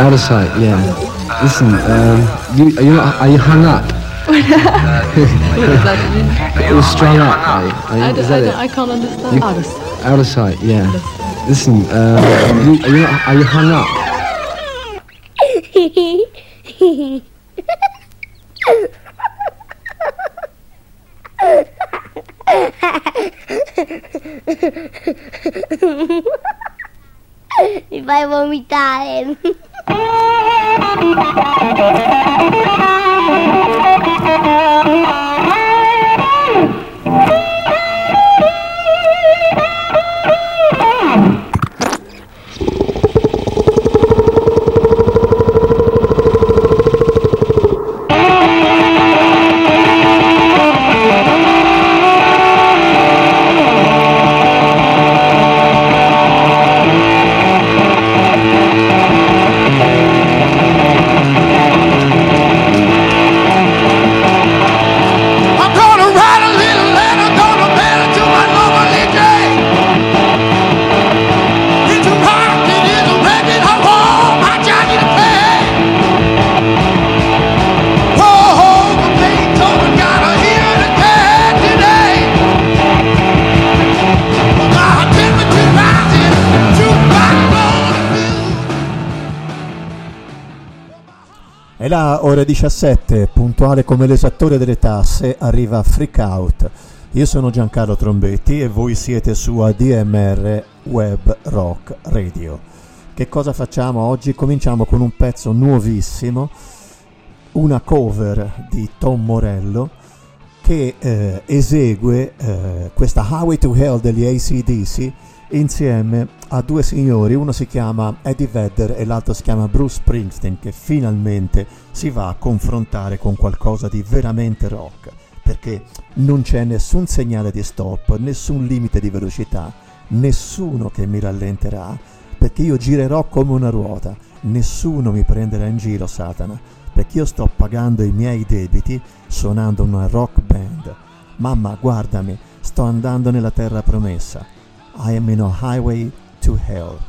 Out of sight, yeah. Listen, um, you, are, you not, are you hung up? what does that mean? You're strung up, are you? Are you- I, is don't- that I, it? don't- I can't understand. You- Out of sight. Out of sight, yeah. Listen, um, you, are, you not, are you hung up? Mi fai vomitare. Thank you. Ore 17, puntuale come l'esattore delle tasse, arriva Freak Out. Io sono Giancarlo Trombetti e voi siete su ADMR Web Rock Radio. Che cosa facciamo oggi? Cominciamo con un pezzo nuovissimo, una cover di Tom Morello che eh, esegue eh, questa Highway to Hell degli ACDC insieme a due signori, uno si chiama Eddie Vedder e l'altro si chiama Bruce Springsteen, che finalmente si va a confrontare con qualcosa di veramente rock, perché non c'è nessun segnale di stop, nessun limite di velocità, nessuno che mi rallenterà, perché io girerò come una ruota, nessuno mi prenderà in giro, Satana, perché io sto pagando i miei debiti suonando una rock band. Mamma, guardami, sto andando nella terra promessa. I am in a highway to hell.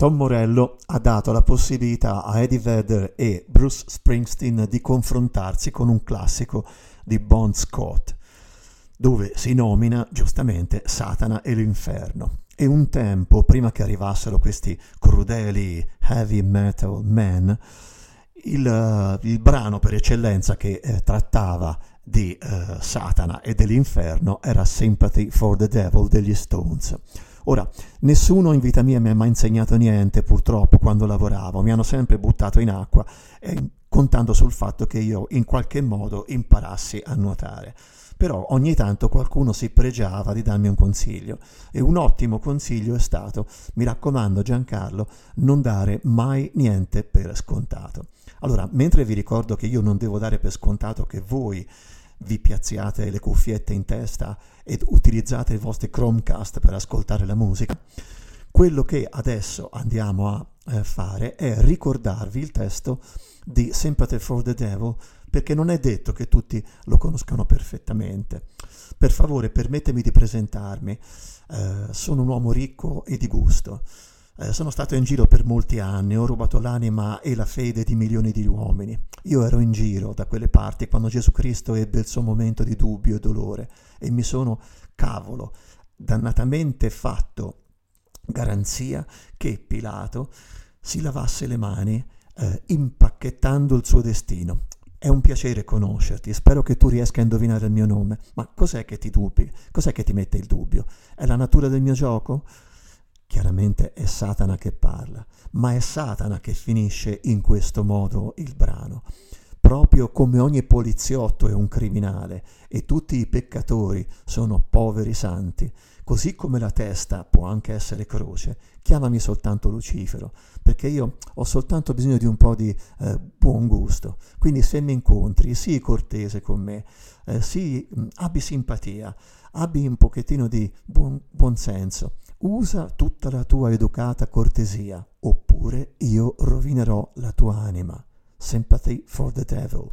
Tom Morello ha dato la possibilità a Eddie Vedder e Bruce Springsteen di confrontarsi con un classico di Bon Scott, dove si nomina giustamente Satana e l'inferno. E un tempo, prima che arrivassero questi crudeli heavy metal men, il, il brano per eccellenza che eh, trattava di eh, Satana e dell'inferno era Sympathy for the Devil degli Stones. Ora, nessuno in vita mia mi ha mai insegnato niente, purtroppo, quando lavoravo, mi hanno sempre buttato in acqua, eh, contando sul fatto che io in qualche modo imparassi a nuotare. Però ogni tanto qualcuno si pregiava di darmi un consiglio e un ottimo consiglio è stato, mi raccomando Giancarlo, non dare mai niente per scontato. Allora, mentre vi ricordo che io non devo dare per scontato che voi vi piazziate le cuffiette in testa ed utilizzate i vostri Chromecast per ascoltare la musica, quello che adesso andiamo a eh, fare è ricordarvi il testo di Sympathy for the Devil perché non è detto che tutti lo conoscano perfettamente. Per favore, permettetemi di presentarmi. Eh, sono un uomo ricco e di gusto. Eh, sono stato in giro per molti anni, ho rubato l'anima e la fede di milioni di uomini. Io ero in giro da quelle parti quando Gesù Cristo ebbe il suo momento di dubbio e dolore e mi sono, cavolo, dannatamente fatto garanzia che Pilato si lavasse le mani eh, impacchettando il suo destino. È un piacere conoscerti, spero che tu riesca a indovinare il mio nome, ma cos'è che ti dubbi? Cos'è che ti mette il dubbio? È la natura del mio gioco? Chiaramente è Satana che parla, ma è Satana che finisce in questo modo il brano. Proprio come ogni poliziotto è un criminale e tutti i peccatori sono poveri santi, così come la testa può anche essere croce, chiamami soltanto Lucifero, perché io ho soltanto bisogno di un po' di eh, buon gusto. Quindi se mi incontri, sii cortese con me, eh, sii, mh, abbi simpatia, abbi un pochettino di buon, buon senso usa tutta la tua educata cortesia, oppure io rovinerò la tua anima. Sympathy for the devil.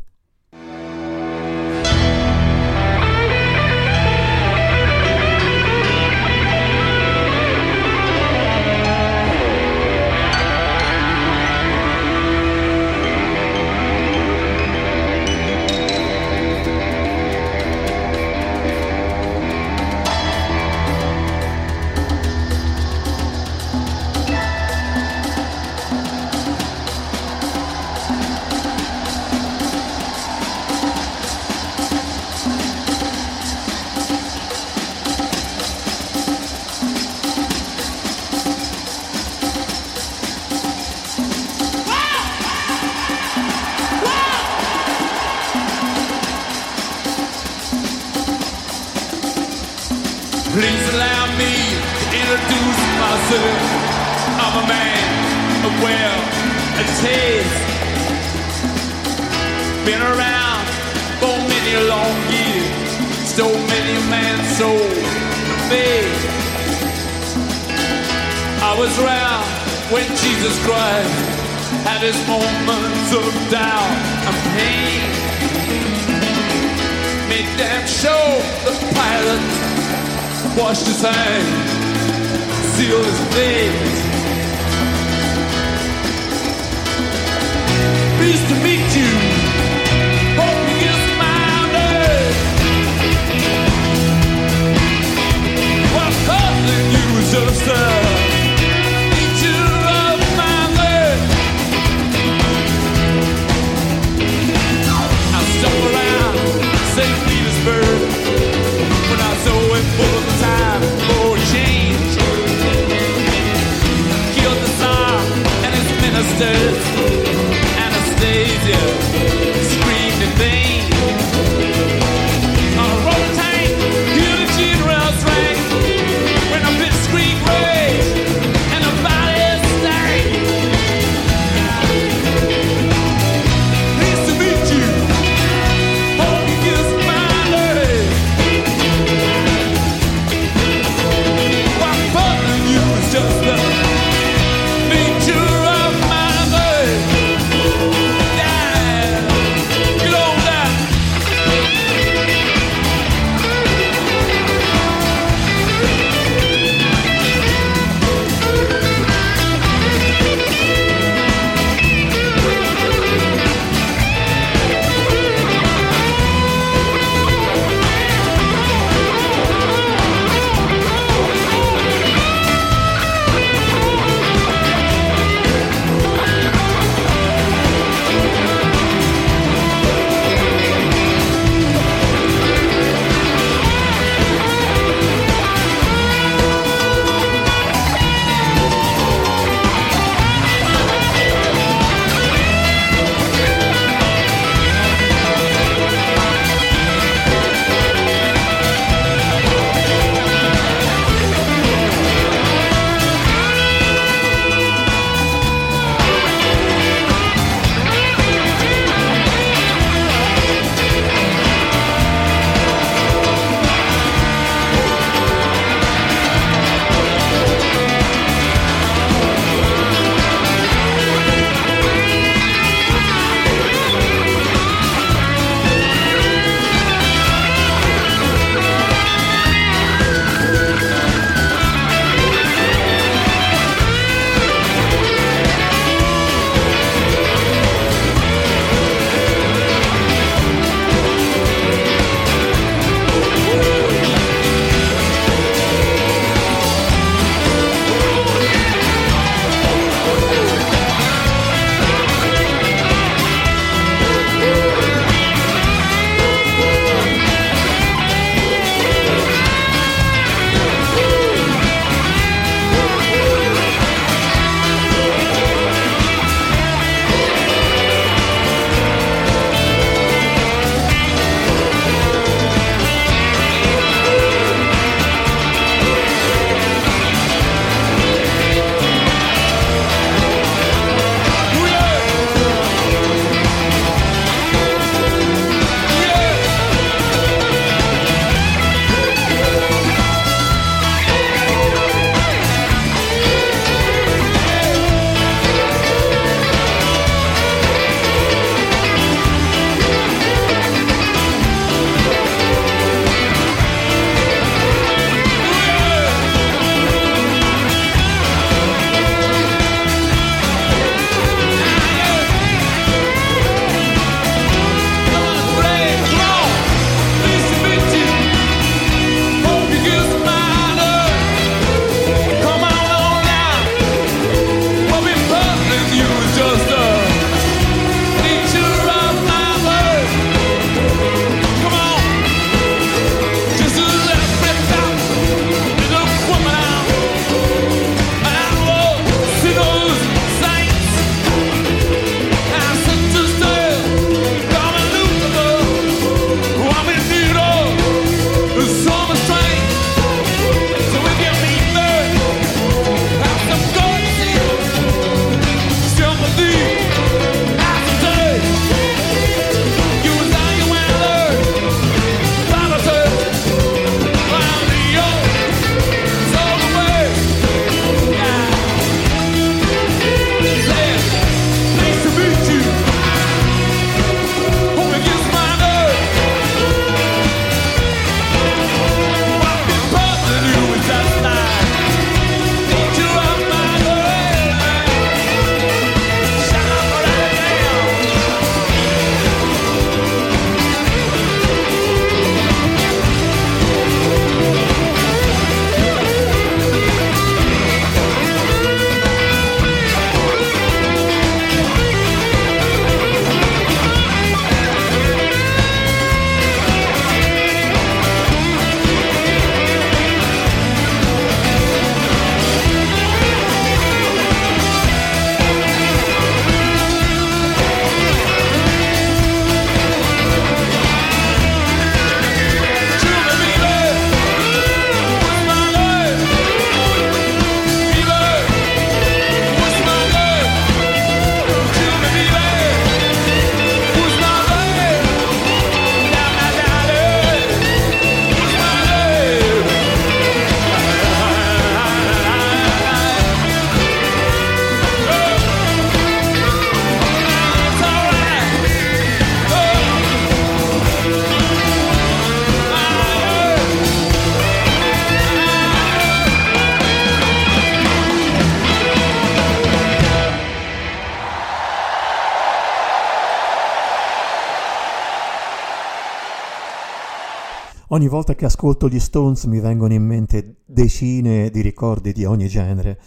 Ogni volta che ascolto gli Stones mi vengono in mente decine di ricordi di ogni genere.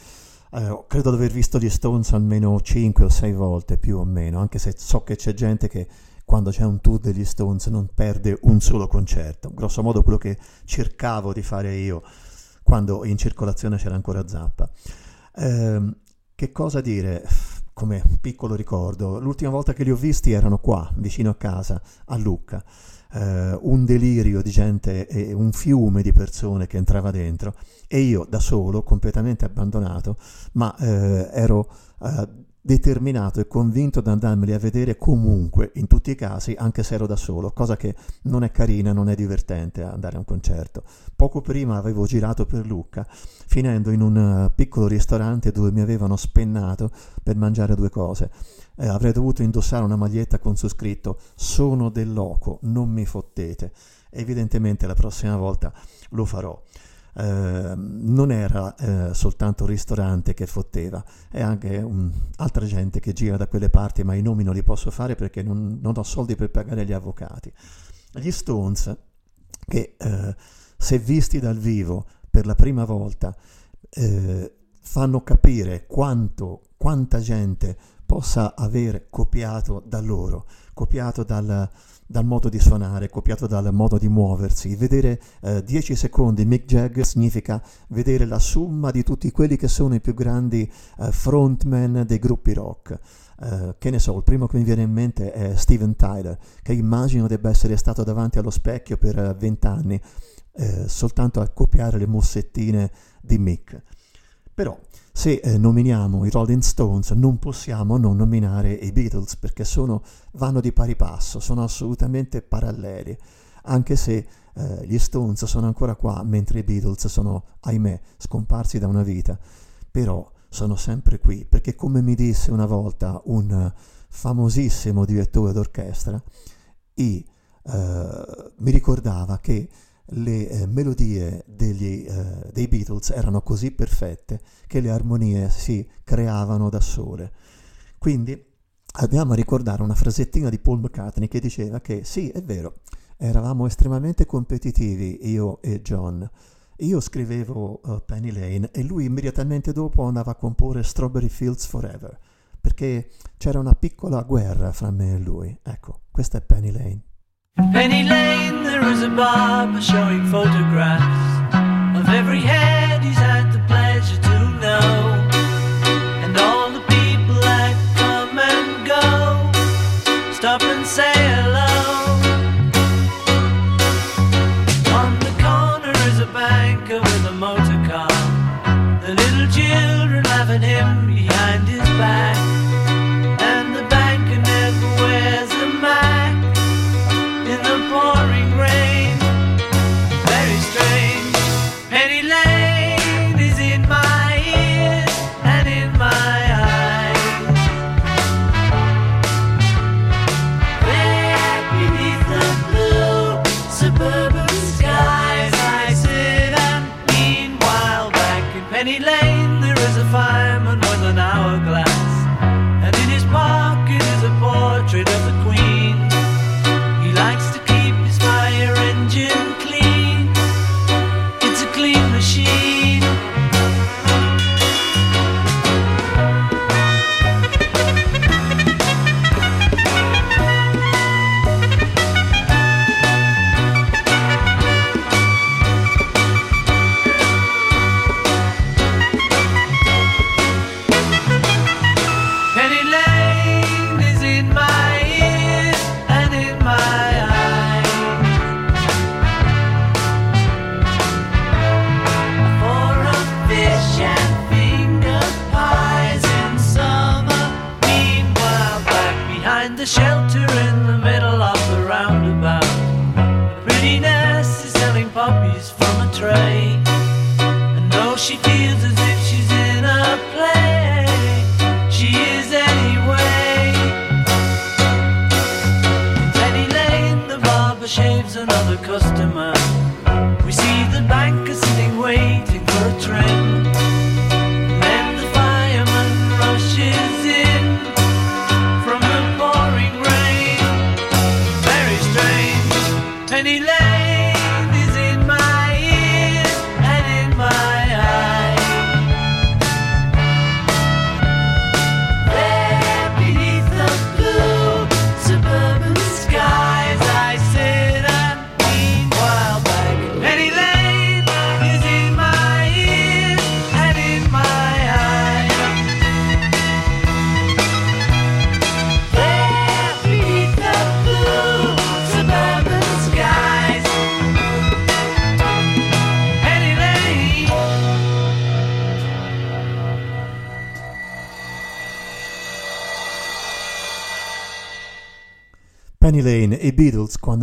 Eh, credo di aver visto gli Stones almeno 5 o 6 volte più o meno, anche se so che c'è gente che quando c'è un tour degli Stones non perde un solo concerto. Grosso modo quello che cercavo di fare io quando in circolazione c'era ancora Zappa. Eh, che cosa dire? Come piccolo ricordo, l'ultima volta che li ho visti erano qua, vicino a casa, a Lucca. Eh, un delirio di gente e un fiume di persone che entrava dentro e io da solo, completamente abbandonato, ma eh, ero eh, determinato e convinto ad andarmeli a vedere comunque, in tutti i casi, anche se ero da solo, cosa che non è carina, non è divertente andare a un concerto. Poco prima avevo girato per Lucca, finendo in un uh, piccolo ristorante dove mi avevano spennato per mangiare due cose. Eh, avrei dovuto indossare una maglietta con su scritto Sono del loco, non mi fottete. Evidentemente la prossima volta lo farò. Eh, non era eh, soltanto il ristorante che fotteva, è anche um, altra gente che gira da quelle parti, ma i nomi non li posso fare perché non, non ho soldi per pagare gli avvocati. Gli Stones, che eh, se visti dal vivo per la prima volta, eh, fanno capire quanto, quanta gente possa aver copiato da loro, copiato dal, dal modo di suonare, copiato dal modo di muoversi. Vedere 10 eh, secondi Mick Jagger significa vedere la somma di tutti quelli che sono i più grandi eh, frontman dei gruppi rock. Uh, che ne so, il primo che mi viene in mente è Steven Tyler, che immagino debba essere stato davanti allo specchio per vent'anni, uh, soltanto a copiare le mossettine di Mick. Però se eh, nominiamo i Rolling Stones non possiamo non nominare i Beatles perché sono, vanno di pari passo, sono assolutamente paralleli, anche se eh, gli Stones sono ancora qua mentre i Beatles sono, ahimè, scomparsi da una vita, però sono sempre qui perché come mi disse una volta un famosissimo direttore d'orchestra, i, eh, mi ricordava che le eh, melodie degli, eh, dei Beatles erano così perfette che le armonie si creavano da sole. Quindi andiamo a ricordare una frasettina di Paul McCartney che diceva che sì, è vero, eravamo estremamente competitivi io e John. Io scrivevo uh, Penny Lane e lui immediatamente dopo andava a comporre Strawberry Fields Forever, perché c'era una piccola guerra fra me e lui. Ecco, questa è Penny Lane. Penny Lane, there is a barber showing photographs of every head he's had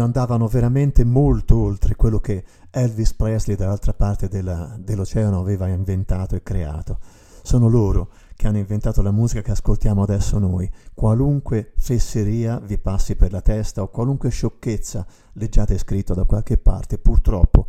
andavano veramente molto oltre quello che Elvis Presley dall'altra parte della- dell'oceano aveva inventato e creato. Sono loro che hanno inventato la musica che ascoltiamo adesso noi. Qualunque fesseria vi passi per la testa o qualunque sciocchezza leggiate scritto da qualche parte, purtroppo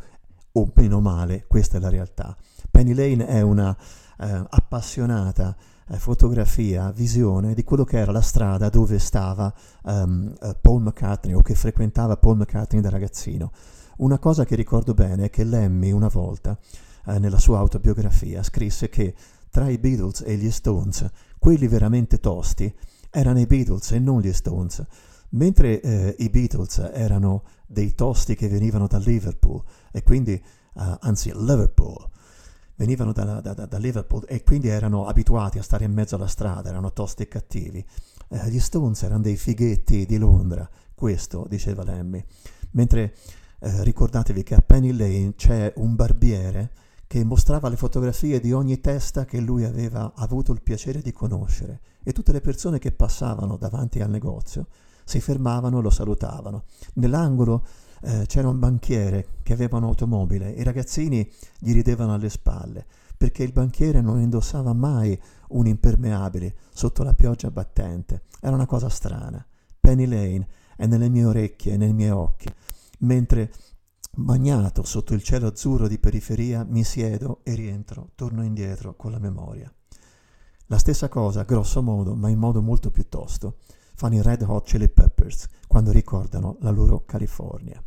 o meno male, questa è la realtà. Penny Lane è una eh, appassionata fotografia, visione di quello che era la strada dove stava eh, Paul McCartney o che frequentava Paul McCartney da ragazzino. Una cosa che ricordo bene è che Lemmy una volta eh, nella sua autobiografia scrisse che tra i Beatles e gli Stones, quelli veramente tosti erano i Beatles e non gli Stones. Mentre eh, i Beatles erano dei tosti che venivano da Liverpool e quindi, eh, anzi Liverpool, venivano da, da- da- Liverpool e quindi erano abituati a stare in mezzo alla strada, erano tosti e cattivi. Eh, gli Stones erano dei fighetti di Londra, questo diceva Lemmy. Mentre eh, ricordatevi che a Penny Lane c'è un barbiere che mostrava le fotografie di ogni testa che lui aveva avuto il piacere di conoscere e tutte le persone che passavano davanti al negozio si fermavano e lo salutavano. Nell'angolo eh, c'era un banchiere che aveva un'automobile, i ragazzini gli ridevano alle spalle perché il banchiere non indossava mai un impermeabile sotto la pioggia battente. Era una cosa strana. Penny Lane è nelle mie orecchie e nei miei occhi, mentre bagnato sotto il cielo azzurro di periferia mi siedo e rientro, torno indietro con la memoria. La stessa cosa, grosso modo, ma in modo molto più tosto, fanno i Red Hot Chili Peppers quando ricordano la loro California.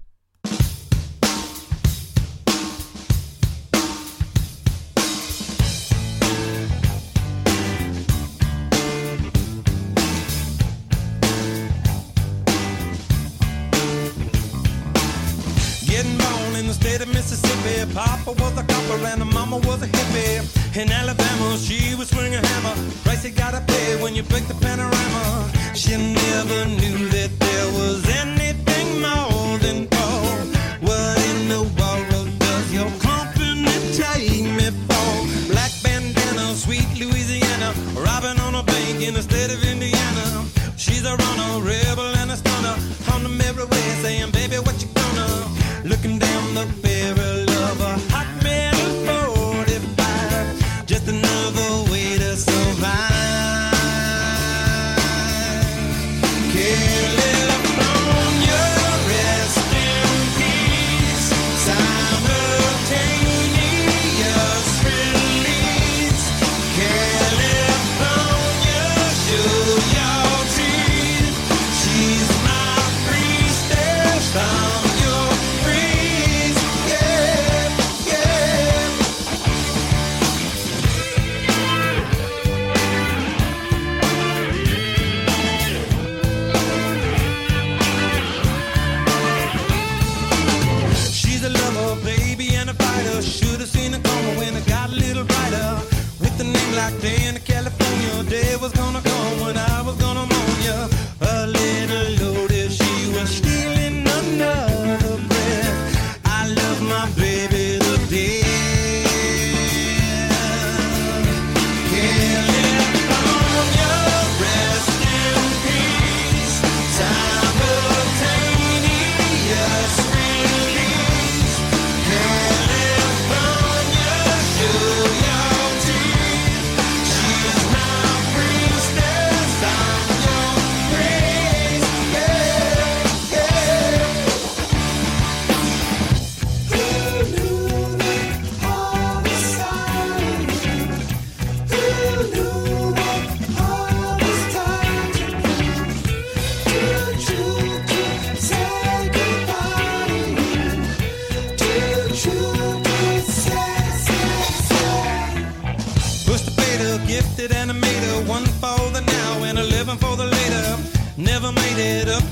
Papa was a copper and the mama was a hippie. In Alabama, she was swinging a hammer. Price you gotta pay when you break the panorama. She never knew that there was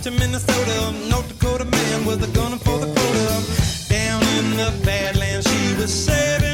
to Minnesota. North Dakota man was a gunner for the quota. Down in the Badlands, she was saving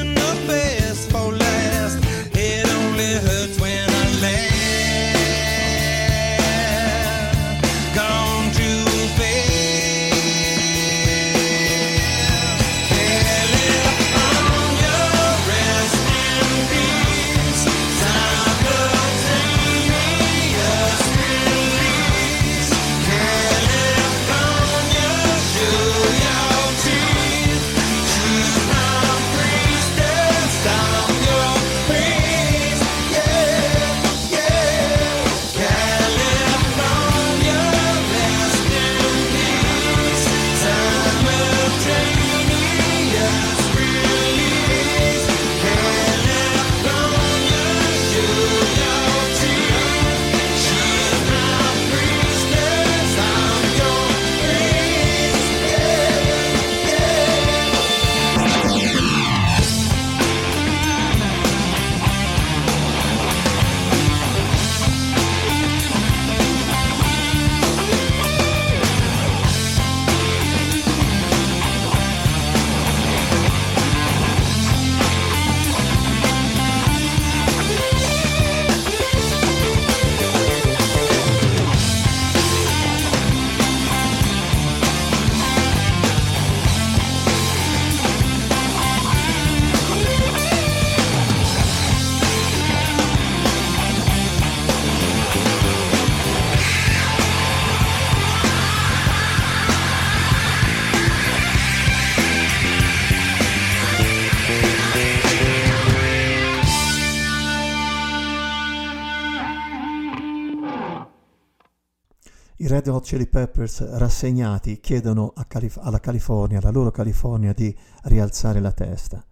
I Red Hot Chili Peppers rassegnati chiedono Calif- alla California, alla loro California, di rialzare la testa.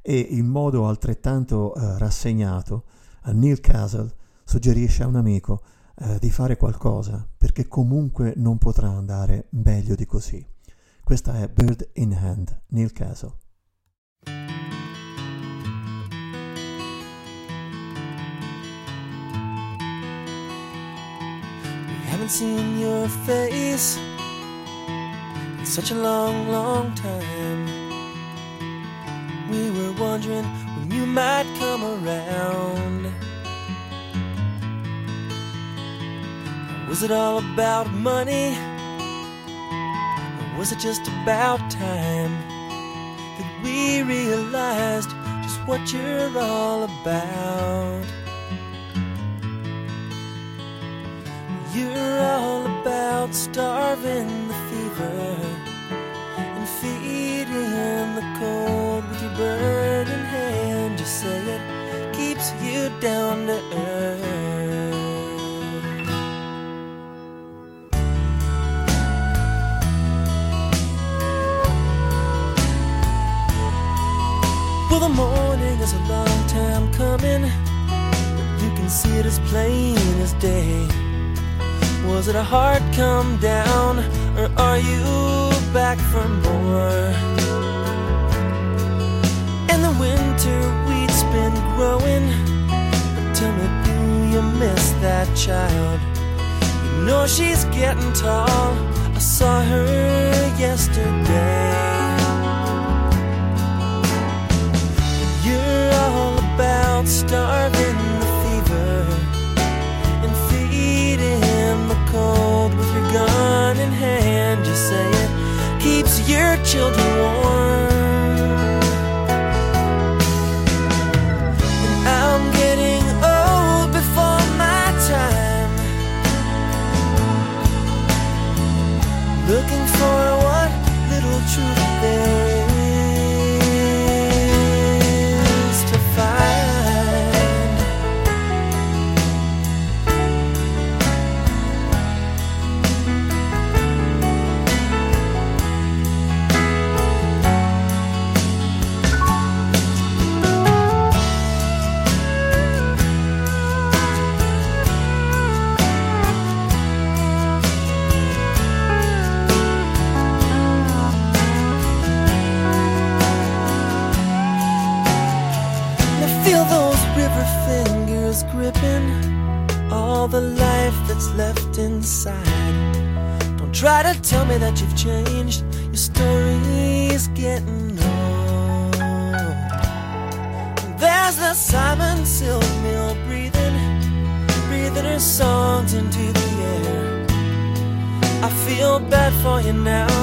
E in modo altrettanto eh, rassegnato, a Neil Castle suggerisce a un amico eh, di fare qualcosa, perché comunque non potrà andare meglio di così. Questa è Bird in Hand, Neil Castle. Haven't seen your face in such a long, long time. We were wondering when you might come around. Was it all about money? Or was it just about time that we realized just what you're all about? You're all about starving the fever and feeding the cold with your bird in hand. You say it keeps you down to earth. Well, the morning is a long time coming, but you can see it as plain as day. Was it a hard come down, or are you back for more? And the winter wheat's been growing, but tell me, do you miss that child? You know she's getting tall. I saw her yesterday. Your children tell me that you've changed. Your story's getting old. There's the Simon Silk Mill breathing, breathing her songs into the air. I feel bad for you now.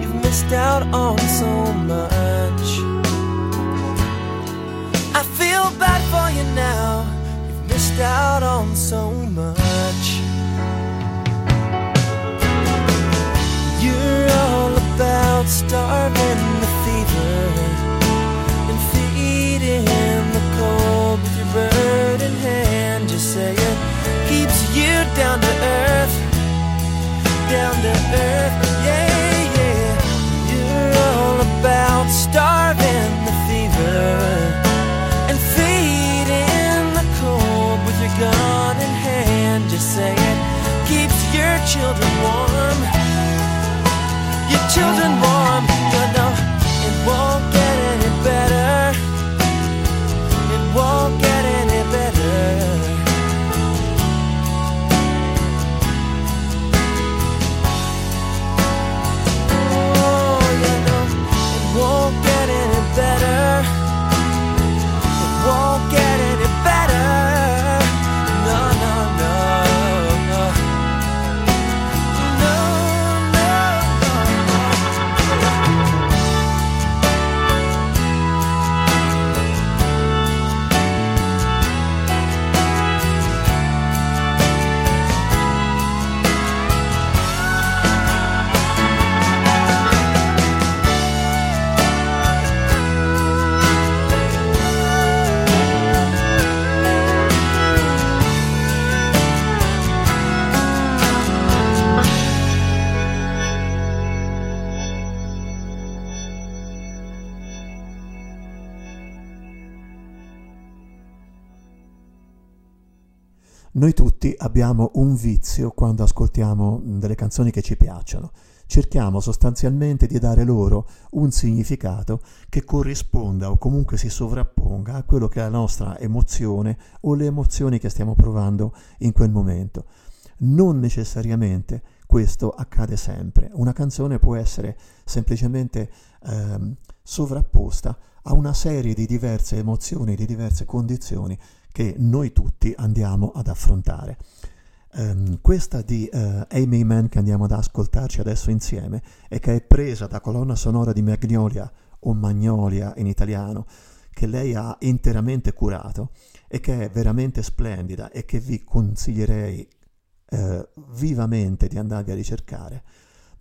You've missed out on so much. I feel bad for you now. You've missed out on so much. You're all about starving the fever and feeding the cold with your bird in hand. Just say it keeps you down to earth, down to earth. Ascoltiamo delle canzoni che ci piacciono. Cerchiamo sostanzialmente di dare loro un significato che corrisponda o comunque si sovrapponga a quello che è la nostra emozione o le emozioni che stiamo provando in quel momento. Non necessariamente questo accade sempre. Una canzone può essere semplicemente ehm, sovrapposta a una serie di diverse emozioni, di diverse condizioni che noi tutti andiamo ad affrontare. Ehm, questa di eh, Amy Mann che andiamo ad ascoltarci adesso insieme e che è presa da colonna sonora di Magnolia o Magnolia in italiano, che lei ha interamente curato e che è veramente splendida e che vi consiglierei eh, vivamente di andarvi a ricercare,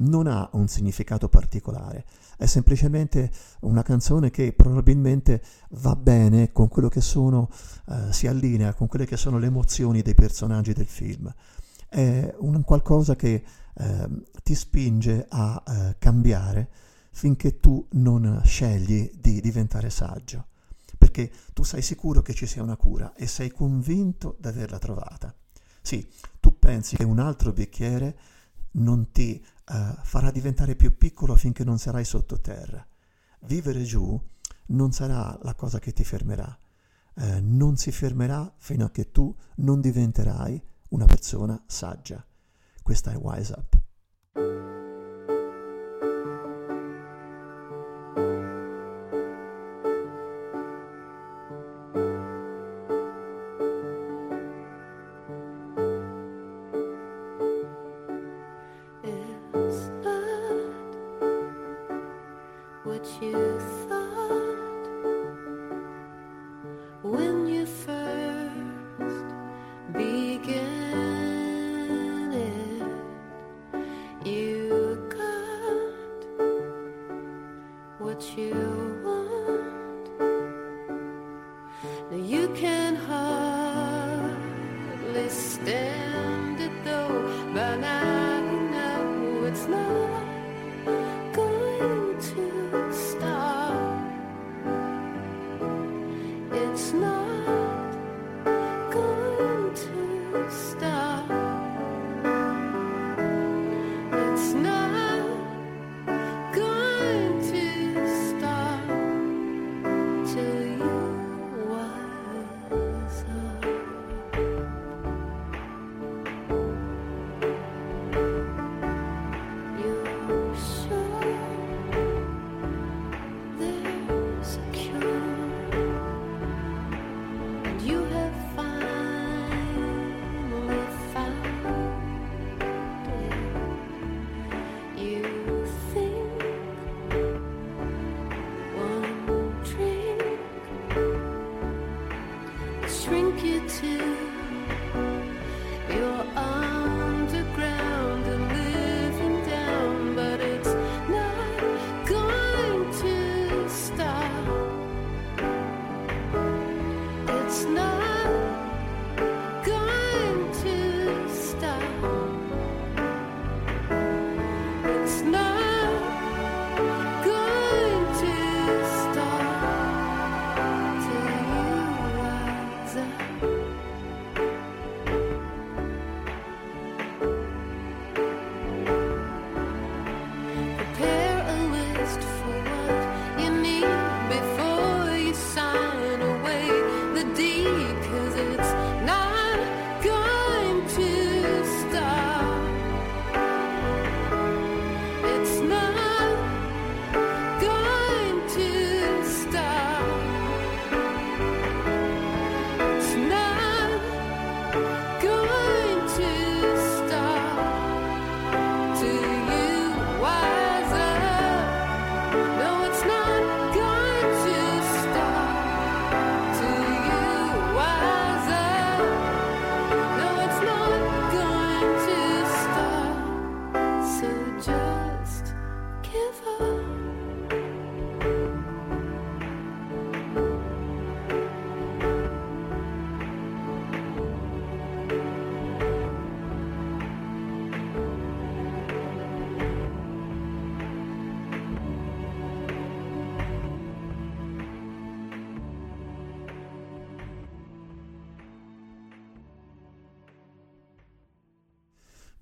non ha un significato particolare, è semplicemente una canzone che probabilmente va bene con quello che sono, eh, si allinea con quelle che sono le emozioni dei personaggi del film. È un qualcosa che eh, ti spinge a eh, cambiare finché tu non scegli di diventare saggio, perché tu sei sicuro che ci sia una cura e sei convinto di averla trovata. Sì, tu pensi che un altro bicchiere non ti eh, farà diventare più piccolo finché non sarai sottoterra. Vivere giù non sarà la cosa che ti fermerà, eh, non si fermerà fino a che tu non diventerai una persona saggia. Questa è Wise Up.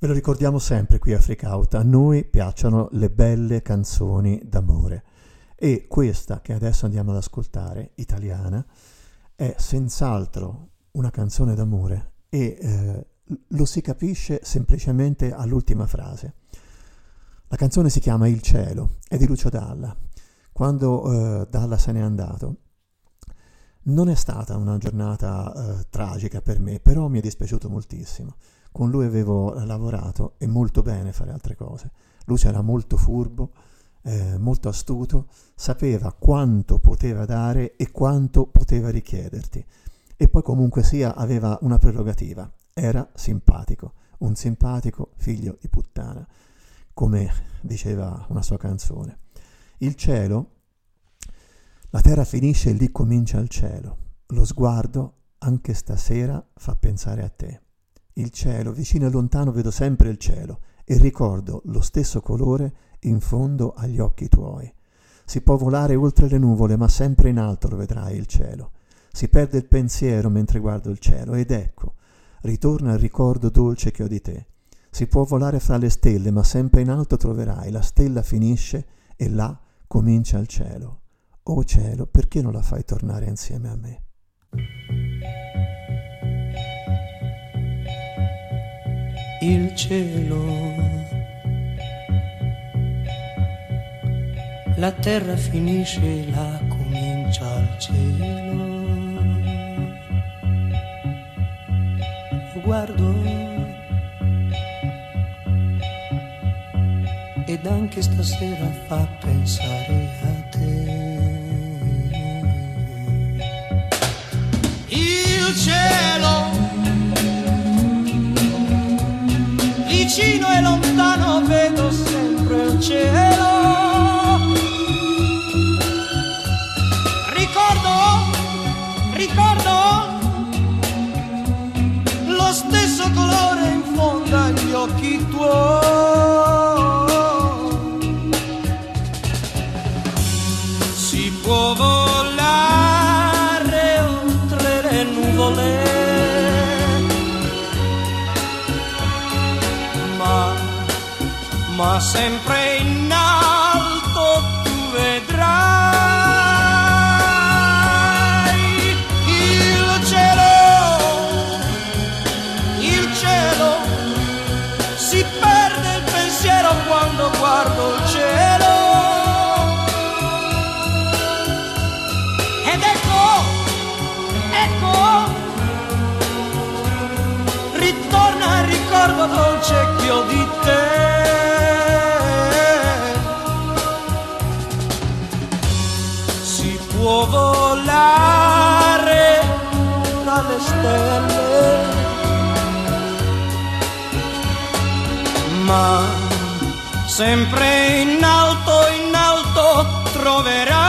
Ve lo ricordiamo sempre qui a Freak Out, a noi piacciono le belle canzoni d'amore e questa che adesso andiamo ad ascoltare, italiana, è senz'altro una canzone d'amore e eh, lo si capisce semplicemente all'ultima frase. La canzone si chiama Il cielo, è di Lucio Dalla. Quando eh, Dalla se n'è andato, non è stata una giornata eh, tragica per me, però mi è dispiaciuto moltissimo. Con lui avevo lavorato e molto bene fare altre cose. Lucio era molto furbo, eh, molto astuto, sapeva quanto poteva dare e quanto poteva richiederti. E poi comunque sia aveva una prerogativa, era simpatico, un simpatico figlio di puttana, come diceva una sua canzone. Il cielo, la terra finisce e lì comincia il cielo. Lo sguardo, anche stasera, fa pensare a te. Il cielo, vicino e lontano vedo sempre il cielo e ricordo lo stesso colore in fondo agli occhi tuoi. Si può volare oltre le nuvole, ma sempre in alto lo vedrai il cielo. Si perde il pensiero mentre guardo il cielo ed ecco, ritorna il ricordo dolce che ho di te. Si può volare fra le stelle, ma sempre in alto troverai, la stella finisce e là comincia il cielo. O cielo, perché non la fai tornare insieme a me? Il cielo. La terra finisce, là comincia il cielo. Lo guardo ed anche stasera fa pensare a te. Il cielo vicino e lontano vedo sempre il cielo. Ricordo, ricordo lo stesso colore in fondo agli occhi tuoi. Sempre in alto tu vedrai il cielo, il cielo, si perde il pensiero quando guardo il cielo. Ed ecco, ecco, ritorna il ricordo dolce che ho di tra le stelle, ma sempre in alto, in alto troverai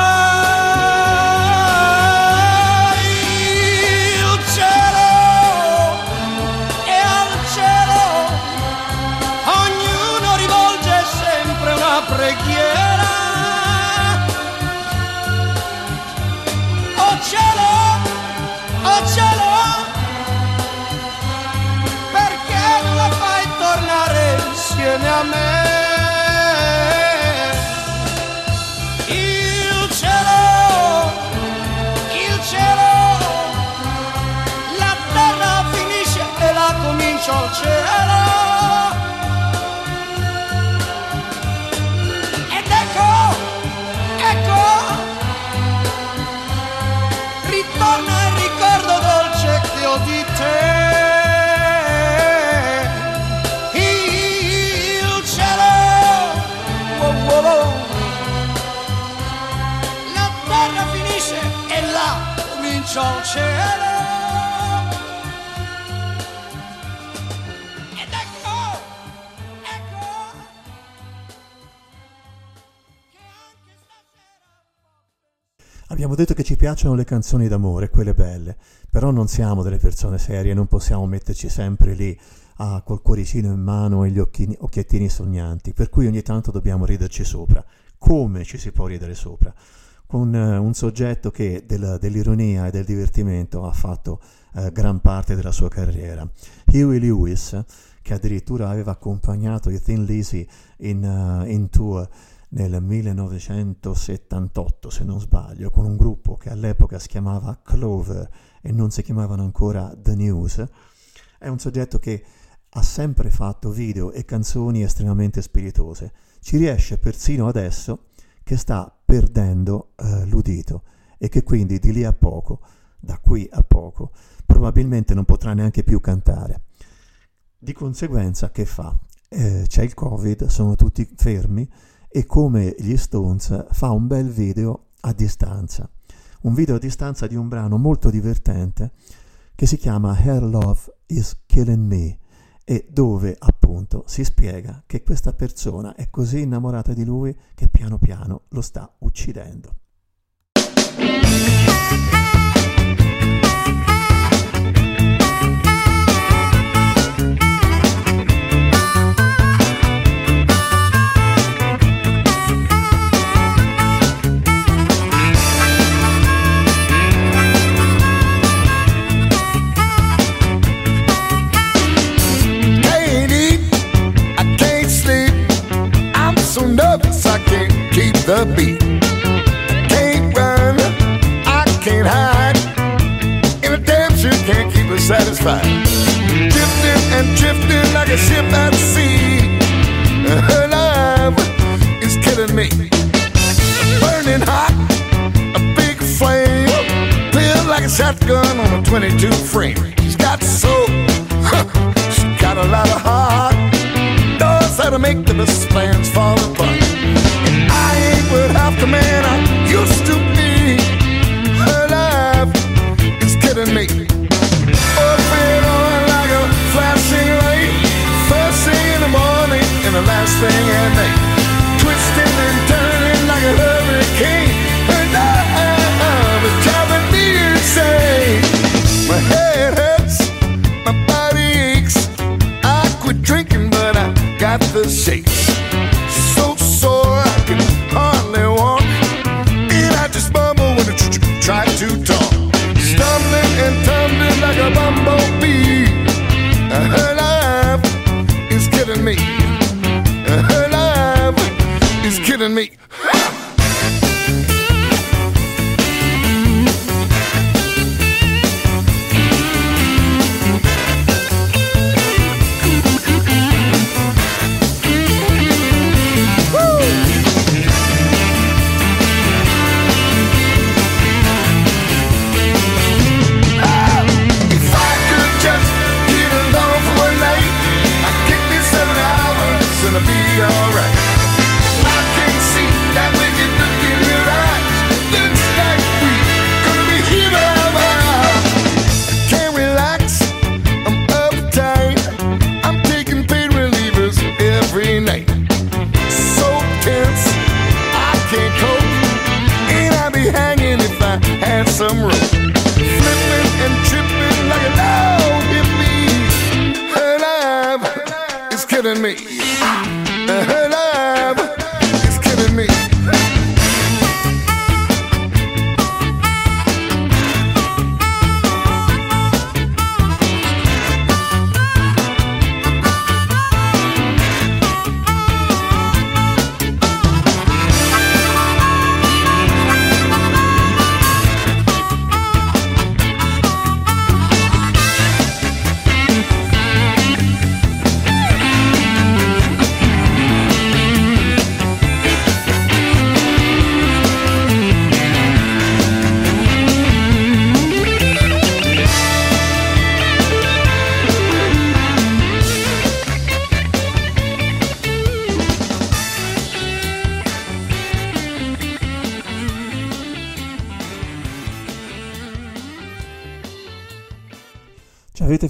ritorna il ricordo dolce di te. Comincia il cielo. Ed ecco, ecco. Abbiamo detto che ci piacciono le canzoni d'amore, quelle belle, però non siamo delle persone serie, non possiamo metterci sempre lì ah, col cuoricino in mano e gli occhini- occhiettini sognanti, per cui ogni tanto dobbiamo riderci sopra. Come ci si può ridere sopra? Con eh, un soggetto che del- dell'ironia e del divertimento ha fatto eh, gran parte della sua carriera. Huey Lewis, che addirittura aveva accompagnato i Thin Lizzy in, eh, in tour nel 1978, se non sbaglio, con un gruppo che all'epoca si chiamava Clover e non si chiamavano ancora The News. È un soggetto che ha sempre fatto video e canzoni estremamente spiritose. Ci riesce persino adesso che sta perdendo eh, l'udito e che quindi di lì a poco, da qui a poco, probabilmente non potrà neanche più cantare. Di conseguenza che fa? Eh, c'è il Covid, sono tutti fermi e come gli Stones fa un bel video a distanza. Un video a distanza di un brano molto divertente che si chiama Her Love is Killing Me e dove appunto si spiega che questa persona è così innamorata di lui che piano piano lo sta uccidendo. Can't run, I can't hide. And a damn sure can't keep us satisfied. Drifting and drifting like a ship at sea. Her love is killing me. Burning hot, a big flame. Like a shotgun on a 22 frame. She's got soul. Got a lot of heart. To make the best plans fall apart. The man I used to be. Is me. On like a flashing light. First thing in the morning and the last thing at night.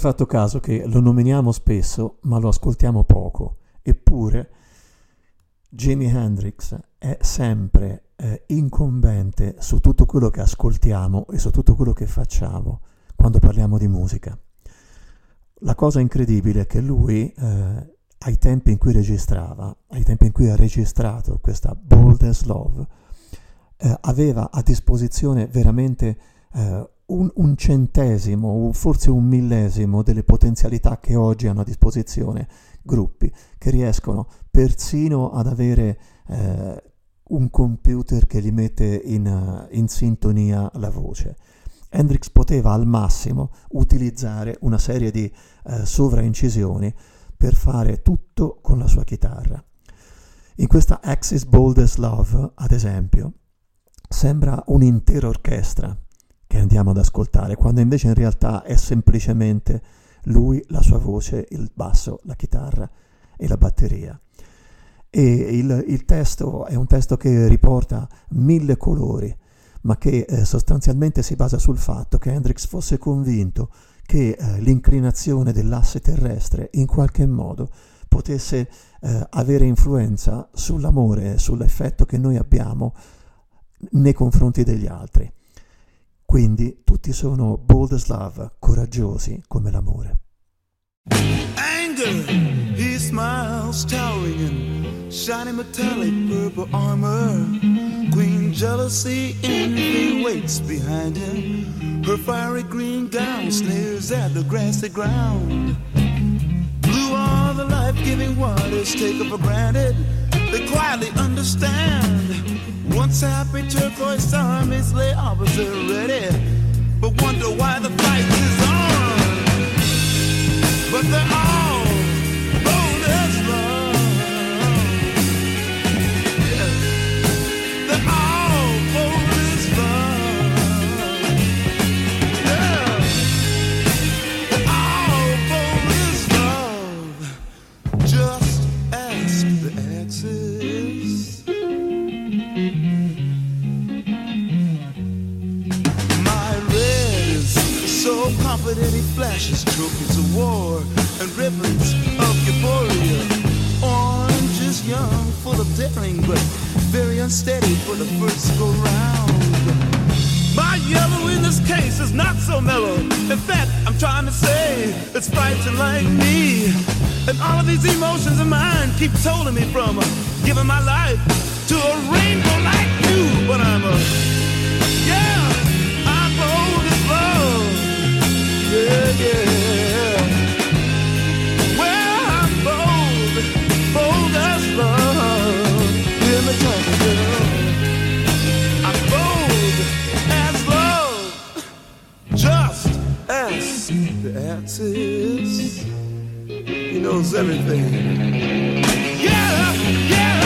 Fatto caso che lo nominiamo spesso, ma lo ascoltiamo poco. Eppure Jimi Hendrix è sempre eh, incombente su tutto quello che ascoltiamo e su tutto quello che facciamo quando parliamo di musica. La cosa incredibile è che lui, eh, ai tempi in cui registrava, ai tempi in cui ha registrato questa Bold as Love, eh, aveva a disposizione veramente eh, un, un centesimo forse un millesimo delle potenzialità che oggi hanno a disposizione gruppi che riescono persino ad avere eh, un computer che gli mette in, eh, in sintonia la voce. Hendrix poteva al massimo utilizzare una serie di eh, sovraincisioni per fare tutto con la sua chitarra. In questa Axis Bold as Love, ad esempio, sembra un'intera orchestra che andiamo ad ascoltare, quando invece in realtà è semplicemente lui, la sua voce, il basso, la chitarra e la batteria. E il, il testo è un testo che riporta mille colori, ma che eh, sostanzialmente si basa sul fatto che Hendrix fosse convinto che eh, l'inclinazione dell'asse terrestre in qualche modo potesse eh, avere influenza sull'amore sull'effetto che noi abbiamo nei confronti degli altri. Quindi tutti sono bold as love, coraggiosi come l'amore. Anger, he smiles, towering in shiny metallic purple armor. Queen jealousy, envy waits behind him. Her fiery green gown sneers at the grassy ground. Blue are the life giving waters taken for granted. They quietly understand. Once happy turquoise armies lay opposite ready, but wonder why the fight is on. But they're all confident he flashes trophies of war and ribbons of euphoria. Orange is young, full of daring, but very unsteady for the first go round. My yellow in this case is not so mellow. In fact, I'm trying to say it's fighting like me. And all of these emotions of mine keep holding me from uh, giving my life to a rainbow like you. But I'm a, yeah, axis. He knows everything. Yeah.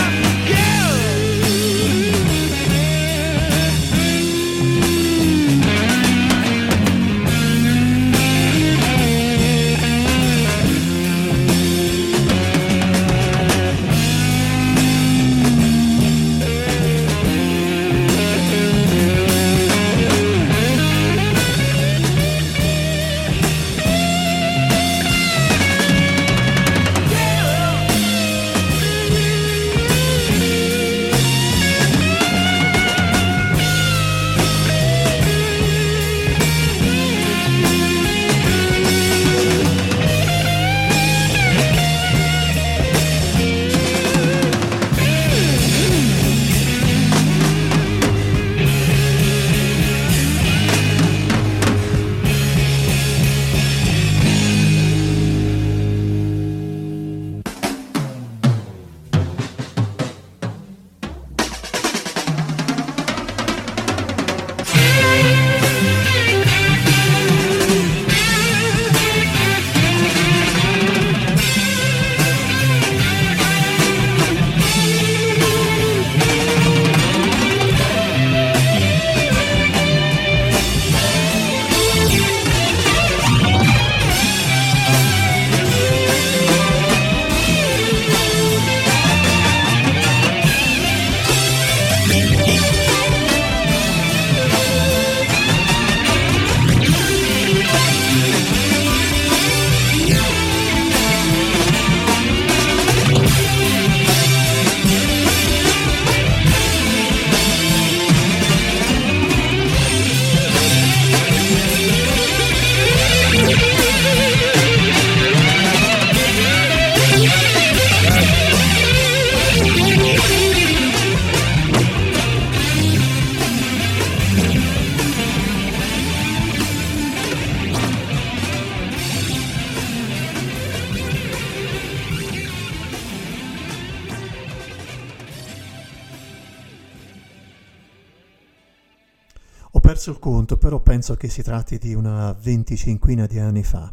Penso che si tratti di una venticinquina di anni fa,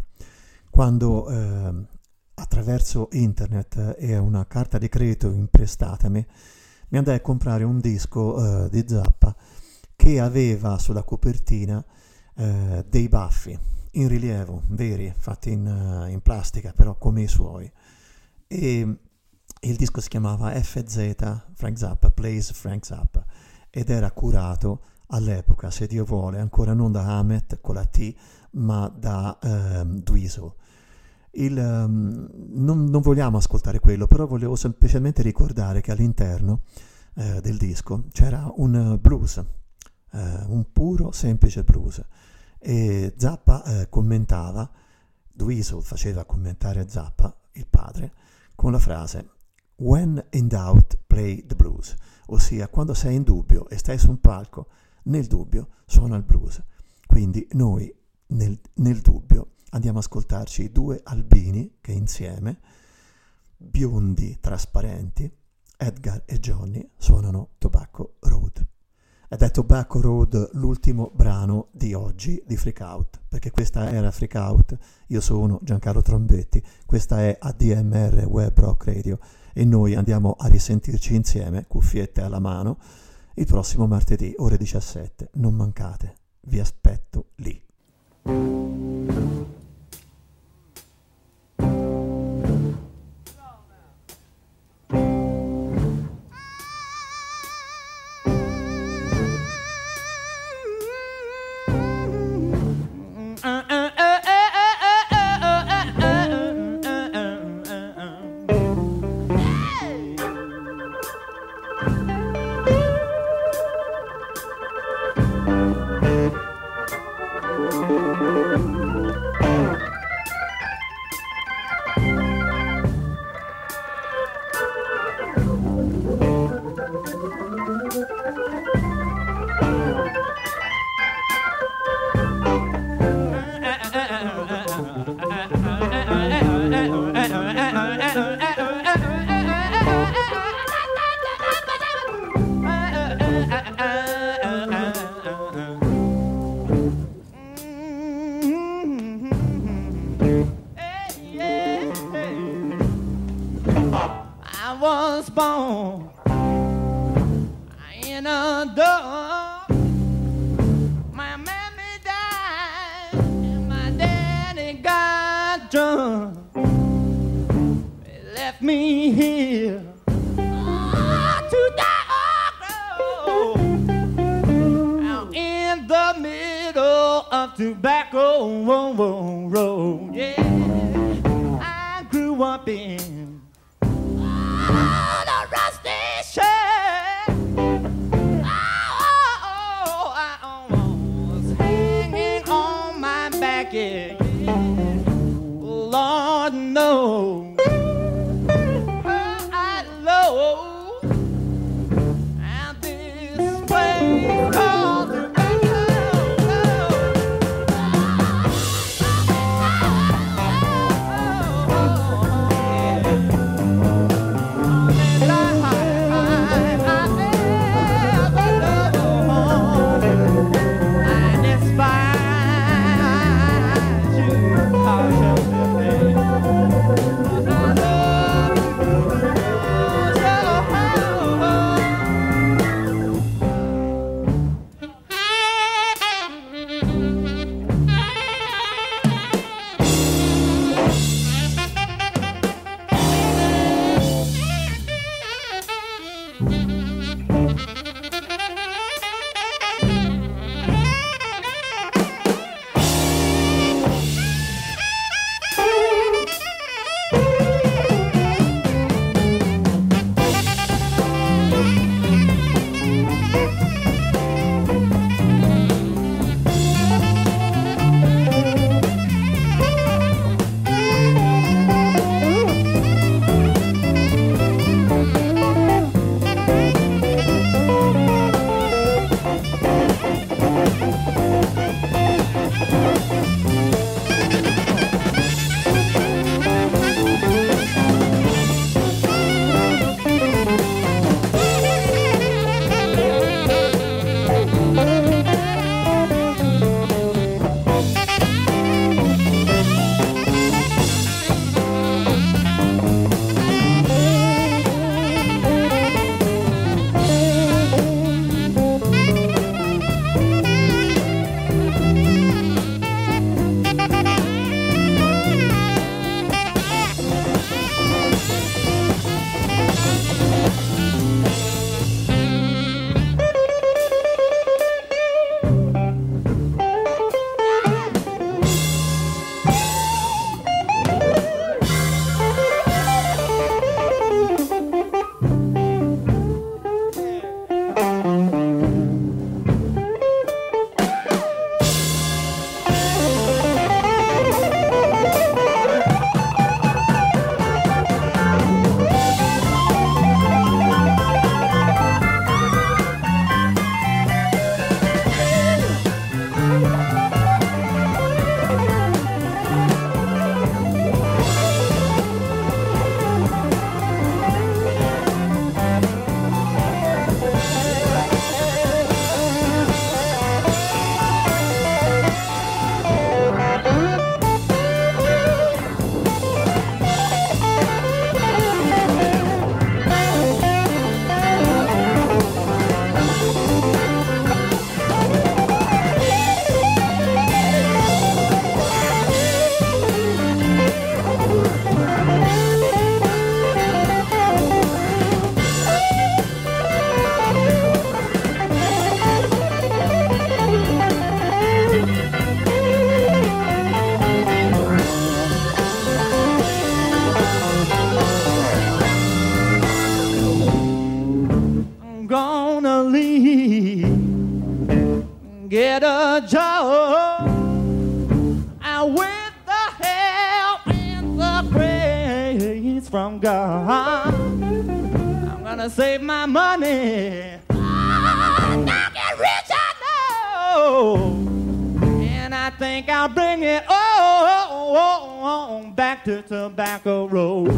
quando ehm, attraverso internet e una carta di credito imprestatami mi andai a comprare un disco eh, di Zappa che aveva sulla copertina eh, dei baffi in rilievo, veri, fatti in, eh, in plastica, però come i suoi. E il disco si chiamava FZ Frank Zappa, Plays Frank Zappa, ed era curato all'epoca, se Dio vuole, ancora non da Hamet con la T, ma da ehm, Dweezil. Il, ehm, non, non vogliamo ascoltare quello, però volevo semplicemente ricordare che all'interno eh, del disco c'era un blues, eh, un puro semplice blues. E Zappa eh, commentava, Dweezil faceva commentare Zappa, il padre, con la frase When in doubt, play the blues, ossia quando sei in dubbio e stai su un palco, nel dubbio suona il blues. Quindi noi nel, nel dubbio andiamo ad ascoltarci due albini che insieme, biondi trasparenti, Edgar e Johnny, suonano Tobacco Road. Ed è Tobacco Road l'ultimo brano di oggi di Freak Out, perché questa era Freak Out, io sono Giancarlo Trombetti, questa è ADMR Web Rock Radio e noi andiamo a risentirci insieme, cuffiette alla mano, il prossimo martedì, ore 17. Non mancate, vi aspetto lì. They left me here. Ah, to die out in the middle of tobacco road. Yeah, I grew up in get a job. And with the help and the praise from God, I'm gonna save my money. Ah, I'm get rich, I know. And I think I'll bring it on back to Tobacco Road.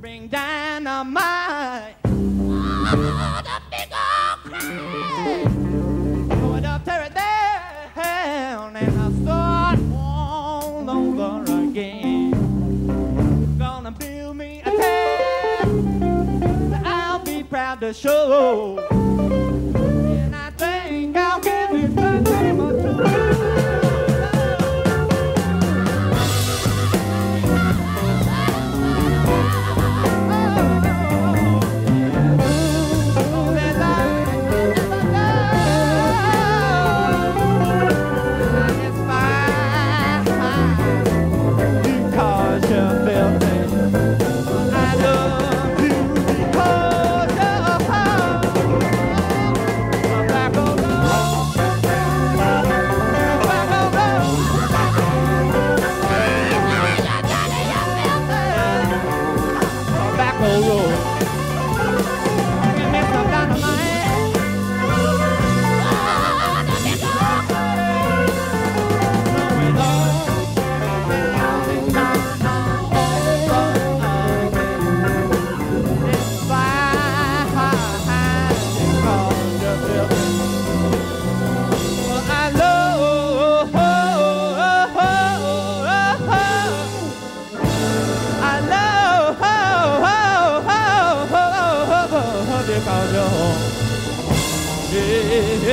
Bring dynamite. Oh, the big old crowd. the show. way.